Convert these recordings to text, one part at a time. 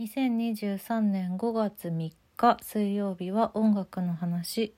2023年5月3日水曜日は音楽の話。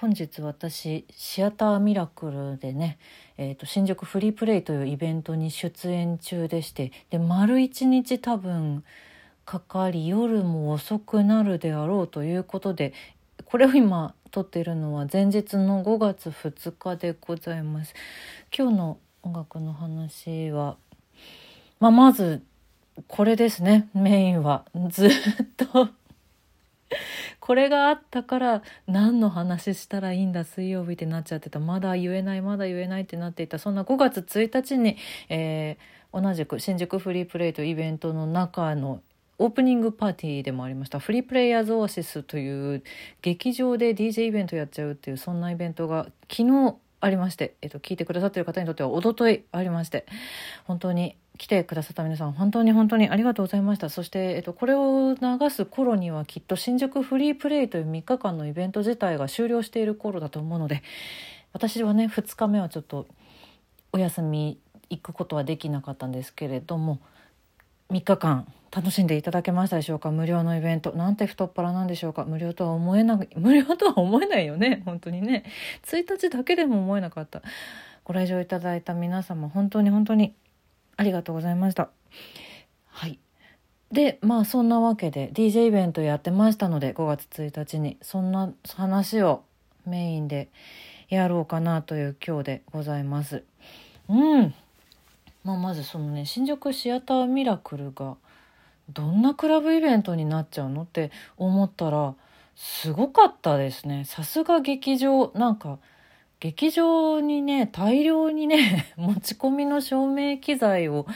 本日私シアターミラクルでね、えー、と新宿フリープレイというイベントに出演中でしてで丸一日多分かかり夜も遅くなるであろうということでこれを今撮っているのは前日の5月2日でございます。今日の音楽の話は、まあ、まずこれですね。メインは。ずっと。これがあったから何の話したらいいんだ水曜日ってなっちゃってた。まだ言えないまだ言えないってなっていた。そんな5月1日に、えー、同じく新宿フリープレイというイベントの中のオープニングパーティーでもありました。フリープレイヤーズオアシスという劇場で DJ イベントやっちゃうっていうそんなイベントが昨日ありまして、えっと、聞いてくださってる方にとってはおとといありまして本当に来てくださった皆さん本当に本当にありがとうございました。そして、えっと、これを流す頃にはきっと新宿フリープレイという3日間のイベント自体が終了している頃だと思うので私はね2日目はちょっとお休み行くことはできなかったんですけれども3日間楽しんでいただけましたでしょうか？無料のイベント。なんて太っ腹なんでしょうか？無料とは思えない 無料とは思えないよね？本当にね。1日だけでも思えなかった。ご来場いただいた皆様本当に本当にありがとうございました。はい。でまあそんなわけで DJ イベントやってましたので5月1日にそんな話をメインでやろうかなという今日でございます。うん。まあ、まずそのね新宿シアターミラクルがどんなクラブイベントになっちゃうのって思ったらすごかったですね。さすが劇場なんか劇場にね大量にね 持ち込みの照明機材を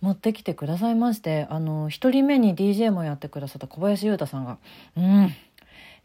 持ってきてくださいましてあの1人目に DJ もやってくださった小林優太さんがうん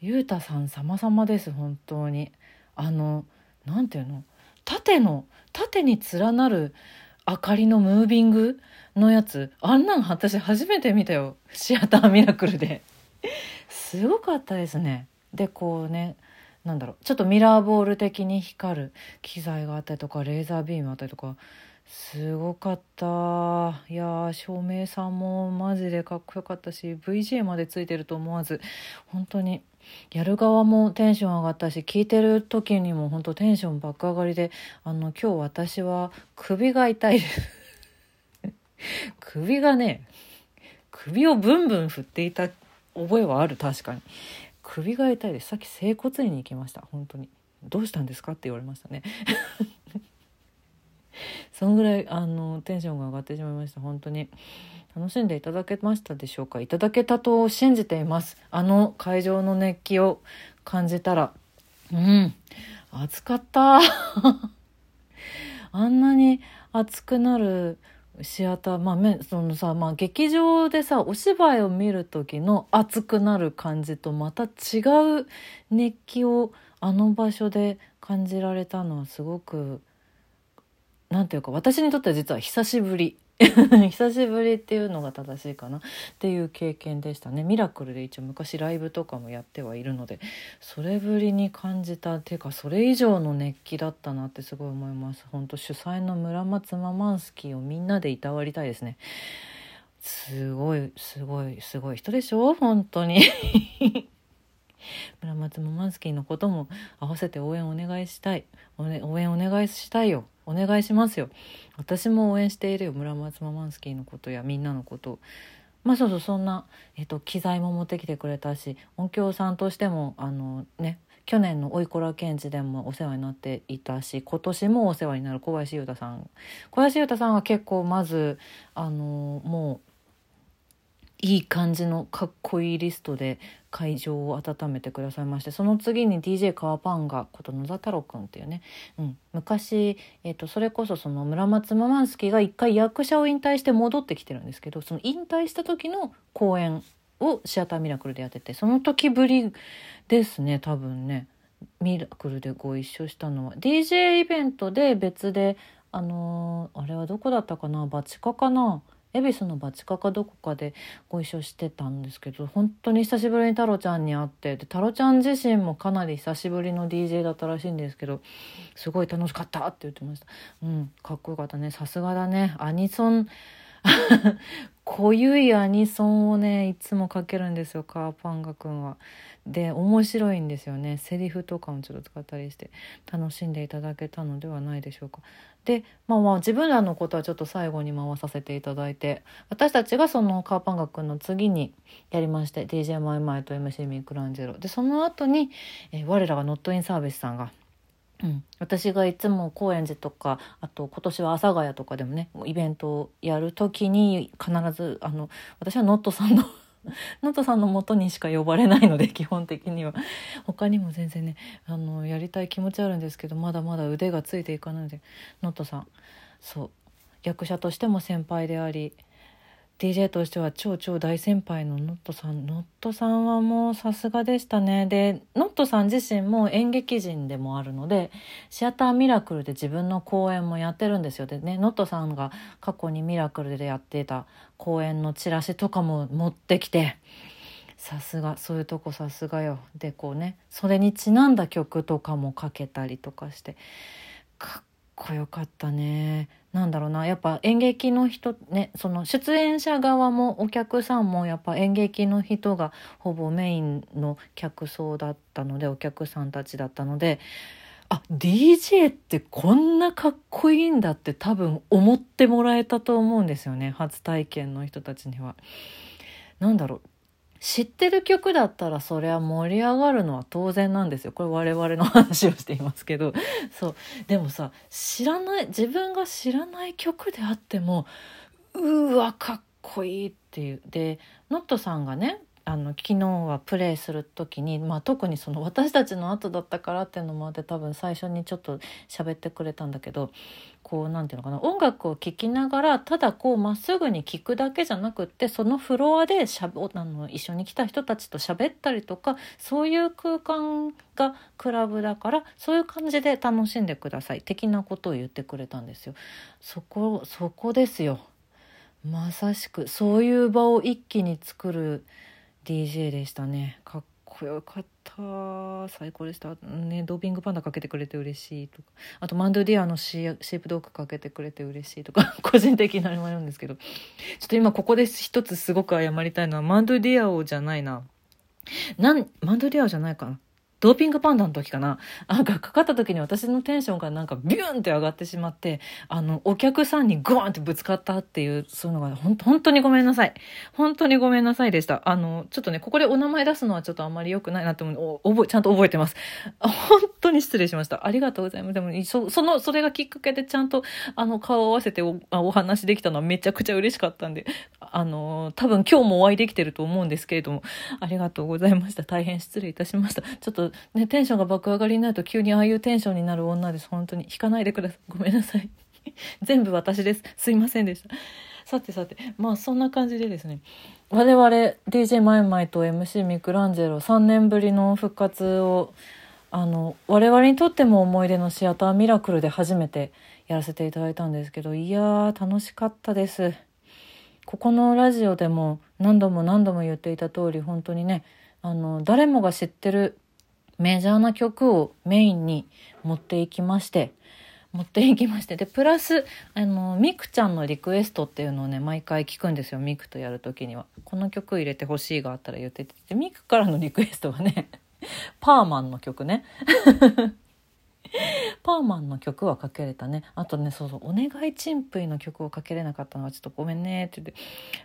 優太さん様々です本当に。あの何ていうの？縦の縦に連なる明かりのムービング？のやつ？あんなん私初めて見たよ。シアターミラクルで。すごかったですね。でこうねなんだろう。ちょっとミラーボール的に光る機材があったりとかレーザービームあったりとかすごかった。いや照明さんもマジでかっこよかったし VJ までついてると思わず本当にやる側もテンション上がったし聞いてる時にも本当テンション爆上がりであの今日私は首が痛い。で 首がね首をブンブン振っていた覚えはある確かに。首が痛いですさっき整骨院に行きました。本当に。どうしたんですか？って言われましたね。そのぐらいあのテンションが上がってしまいました。本当に。楽しんでいただけましたでしょうか？いただけたと信じています。あの会場の熱気を感じたら。うん。暑かった。あんなに暑くなるシアター。まあそのさ、まあ、劇場でさお芝居を見る時の熱くなる感じとまた違う熱気をあの場所で感じられたのはすごく何ていうか私にとっては実は久しぶり。久しぶりっていうのが正しいかな。っていう経験でしたね。ミラクルで一応昔ライブとかもやってはいるのでそれぶりに感じたっていうかそれ以上の熱気だったなってすごい思います。本当主催の村松ママンスキーをみんなでいたわりたいですね。すごいすごいすごい人でしょ？本当に。村松ママンスキーのことも合わせて応援お願いしたい。応援お願いしたいよ。お願いしますよ。私も応援しているよ。村松ママンスキーのことやみんなのこと。まあそうそうそんな、えっと、機材も持ってきてくれたし音響さんとしてもあのね去年の「おいこらケンチ」でもお世話になっていたし今年もお世話になる小林優太さん。小林優太さんは結構まずあのもういい感じのかっこいいリストで会場を温めてくださいましてその次に DJ カーパンガこと野田太郎君っていうね、うん、昔、えーと、それこそその村松ママンスキーが一回役者を引退して戻ってきてるんですけどその引退した時の公演をシアターミラクルでやっててその時ぶりですね多分ね。ミラクルでご一緒したのは。DJ イベントで別であのー、あれはどこだったかな？バチカかな？恵比寿のバチカかどこかでご一緒してたんですけど本当に久しぶりに太郎ちゃんに会ってで太郎ちゃん自身もかなり久しぶりの DJ だったらしいんですけどすごい楽しかったって言ってました。うんかっこよかったね。さすがだね。アニソン。濃ゆいアニソンをねいつもかけるんですよカーパンガ君は。で面白いんですよねセリフとかもちょっと使ったりして楽しんでいただけたのではないでしょうか。でまあまあ自分らのことはちょっと最後に回させていただいて私たちがそのカーパンガ君の次にやりまして DJ マイマイと MC ミクランジェロでその後に、えー、我らがノットインサービスさんがうん、私がいつも高円寺とかあと今年は阿佐ヶ谷とかでもねイベントをやる時に必ずあの私はノットさんのノットさんのもとにしか呼ばれないので基本的には。他にも全然ねあのやりたい気持ちあるんですけどまだまだ腕がついていかないのでノットさん。そう。役者としても先輩であり DJ としては超超大先輩のノットさん。ノットさんはもうさすがでしたね。でノットさん自身も演劇人でもあるのでシアターミラクルで自分の公演もやってるんですよ。でねノットさんが過去にミラクルでやっていた公演のチラシとかも持ってきてさすがそういうとこさすがよ。でこうねそれにちなんだ曲とかもかけたりとかしてかっこよかったね。なんだろうな。やっぱ演劇の人ねその出演者側もお客さんもやっぱ演劇の人がほぼメインの客層だったのでお客さんたちだったのであ DJ ってこんなかっこいいんだって多分思ってもらえたと思うんですよね。初体験の人たちには。なんだろう。知ってる曲だったらそれは盛り上がるのは当然なんですよ。これ我々の話をしていますけど。そう。でもさ知らない自分が知らない曲であってもうわかっこいいっていう。でノットさんがねあの昨日はプレイする時に、まあ、特にその私たちの後だったからっていうのもあって多分最初にちょっと喋ってくれたんだけどこう何て言うのかな音楽を聴きながらただこうまっすぐに聴くだけじゃなくってそのフロアでしゃあの一緒に来た人たちと喋ったりとかそういう空間がクラブだからそういう感じで楽しんでください的なことを言ってくれたんですよ。そこそこですよまさしくそういう場を一気に作る DJ でしたね。かっこよかった。最高でした。ねドーピングパンダかけてくれて嬉しいとか。あとマンドゥディアのシェイプドッグかけてくれて嬉しいとか。個人的なあれもあるんですけど。ちょっと今ここで一つすごく謝りたいのはマンドゥディアオじゃないな。なんマンドゥディアオじゃないかな。ドーピングパンダの時かな。あがかかかった時に私のテンションがなんかビューンって上がってしまってあのお客さんにグワンってぶつかったっていうそういうのがほん本当にごめんなさい。本当にごめんなさいでした。あのちょっとねここでお名前出すのはちょっとあんまり良くないなって思う覚えちゃんと覚えてます。本当に失礼しました。ありがとうございます。でもそそのそれがきっかけでちゃんとあの顔を合わせておお話できたのはめちゃくちゃ嬉しかったんであの多分今日もお会いできてると思うんですけれどもありがとうございました。大変失礼いたしました。ちょっとね、テンションが爆上がりになると急にああいうテンションになる女です。本当に。引かないでください。ごめんなさい。全部私です。すいませんでした。さてさて、まあそんな感じでですね、我々 DJ マイマイと MC ミクランジェロ3年ぶりの復活を、あの、我々にとっても思い出のシアターミラクルで初めてやらせていただいたんですけど、いやー楽しかったです。ここのラジオでも何度も何度も言っていた通り、本当にね、あの、誰もが知ってるメジャーな曲をメインに持っていきまして持っていきまして。でプラスあのミクちゃんのリクエストっていうのをね毎回聞くんですよ。ミクとやる時には。この曲入れてほしいがあったら言ってて。ミクからのリクエストがねパーマンの曲ね。パーマンの曲はかけれたね。あとねそうそう「お願いチンプイ」の曲をかけれなかったのはちょっとごめんねって言って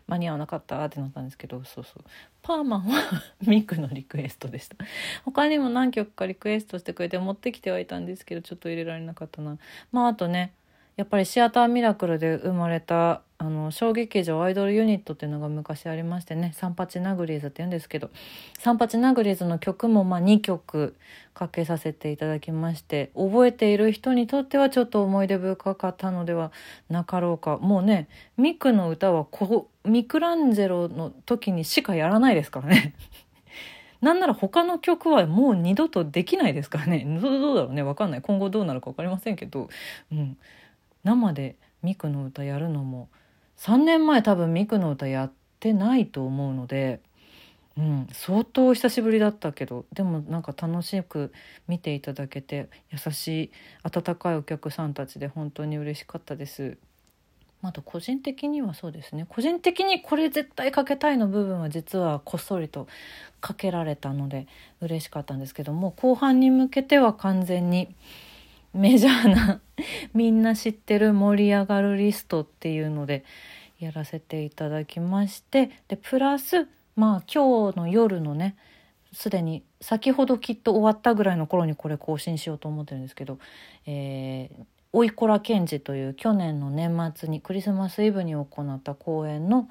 間に合わなかったってなったんですけどそうそう。パーマンはミクのリクエストでした。他にも何曲かリクエストしてくれて持ってきてはいたんですけどちょっと入れられなかったな。まああとねやっぱりシアターミラクルで生まれたあの小劇場アイドルユニットっていうのが昔ありましてねサンパチナグリーズって言うんですけどサンパチナグリーズの曲もまあ2曲かけさせていただきまして覚えている人にとってはちょっと思い出深かったのではなかろうか。もうねミクの歌はこミクランジェロの時にしかやらないですからね。なんなら他の曲はもう二度とできないですからね。どうだろうね。分かんない。今後どうなるか分かりませんけど、うん、生でミクの歌やるのも3年前多分ミクの歌やってないと思うので、うん、相当久しぶりだったけどでもなんか楽しく見ていただけて優しい温かいお客さんたちで本当に嬉しかったです。あと個人的にはそうですね個人的にこれ絶対かけたいの部分は実はこっそりとかけられたので嬉しかったんですけども後半に向けては完全にメジャーな みんな知ってる盛り上がるリストっていうのでやらせていただきましてでプラスまあ今日の夜のねすでに先ほどきっと終わったぐらいの頃にこれ更新しようと思ってるんですけど、えー、おいこらケンジという去年の年末にクリスマスイブに行った公演の、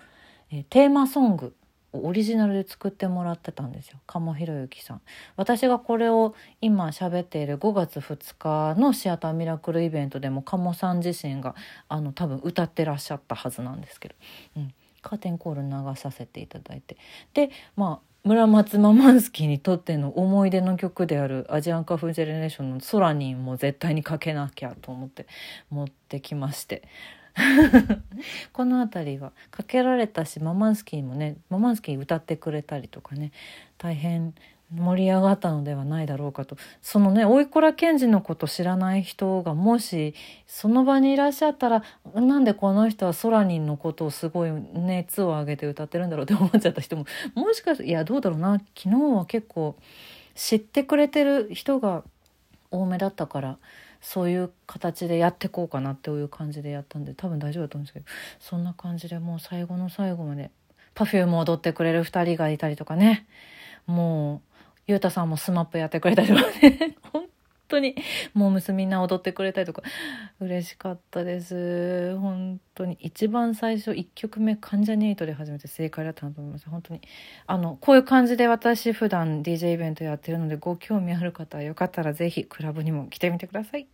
えー、テーマソングオリジナルで作ってもらってたんですよ。鴨ひろゆきさん。私がこれを今喋っている5月2日のシアターミラクルイベントでも鴨さん自身があの多分歌ってらっしゃったはずなんですけど、うん、カーテンコール流させていただいて。でまあ村松ママンスキーにとっての思い出の曲であるアジアンカフージェネレーションの「ソラニン」も絶対にかけなきゃと思って持ってきまして。この辺りは。かけられたしママンスキーもねママンスキー歌ってくれたりとかね大変盛り上がったのではないだろうかと。そのねおいこら賢治のこと知らない人がもしその場にいらっしゃったらなんでこの人はソラニンのことをすごい熱を上げて歌ってるんだろうって 思っちゃった人ももしかしていやどうだろうな。昨日は結構知ってくれてる人が多めだったからそういう形でやってこうかなっていう感じでやったんで多分大丈夫だと思うんですけど。そんな感じでもう最後の最後まで Perfume 踊ってくれる2人がいたりとかね。もうゆうたさんも SMAP やってくれたりとかね。本 当にもう娘みんな踊ってくれたりとか。嬉しかったです。本当に一番最初1曲目関ジャニ∞で初めて正解だったなと思います。本当にあのこういう感じで私普段 DJ イベントやってるのでご興味ある方はよかったら是非クラブにも来てみてください。